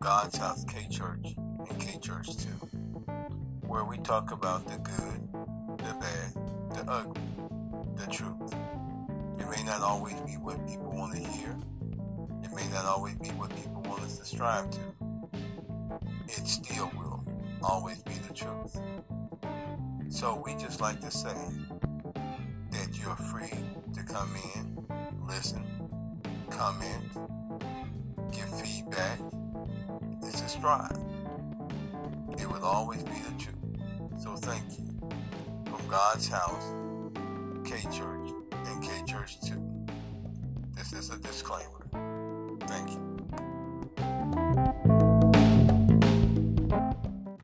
God's House K Church and K Church 2, where we talk about the good, the bad, the ugly, the truth. It may not always be what people want to hear, it may not always be what people want us to strive to. It still will always be the truth. So we just like to say that you're free to come in, listen, comment, strive. It will always be the truth. So thank you. From God's house, K Church, and K Church 2. This is a disclaimer.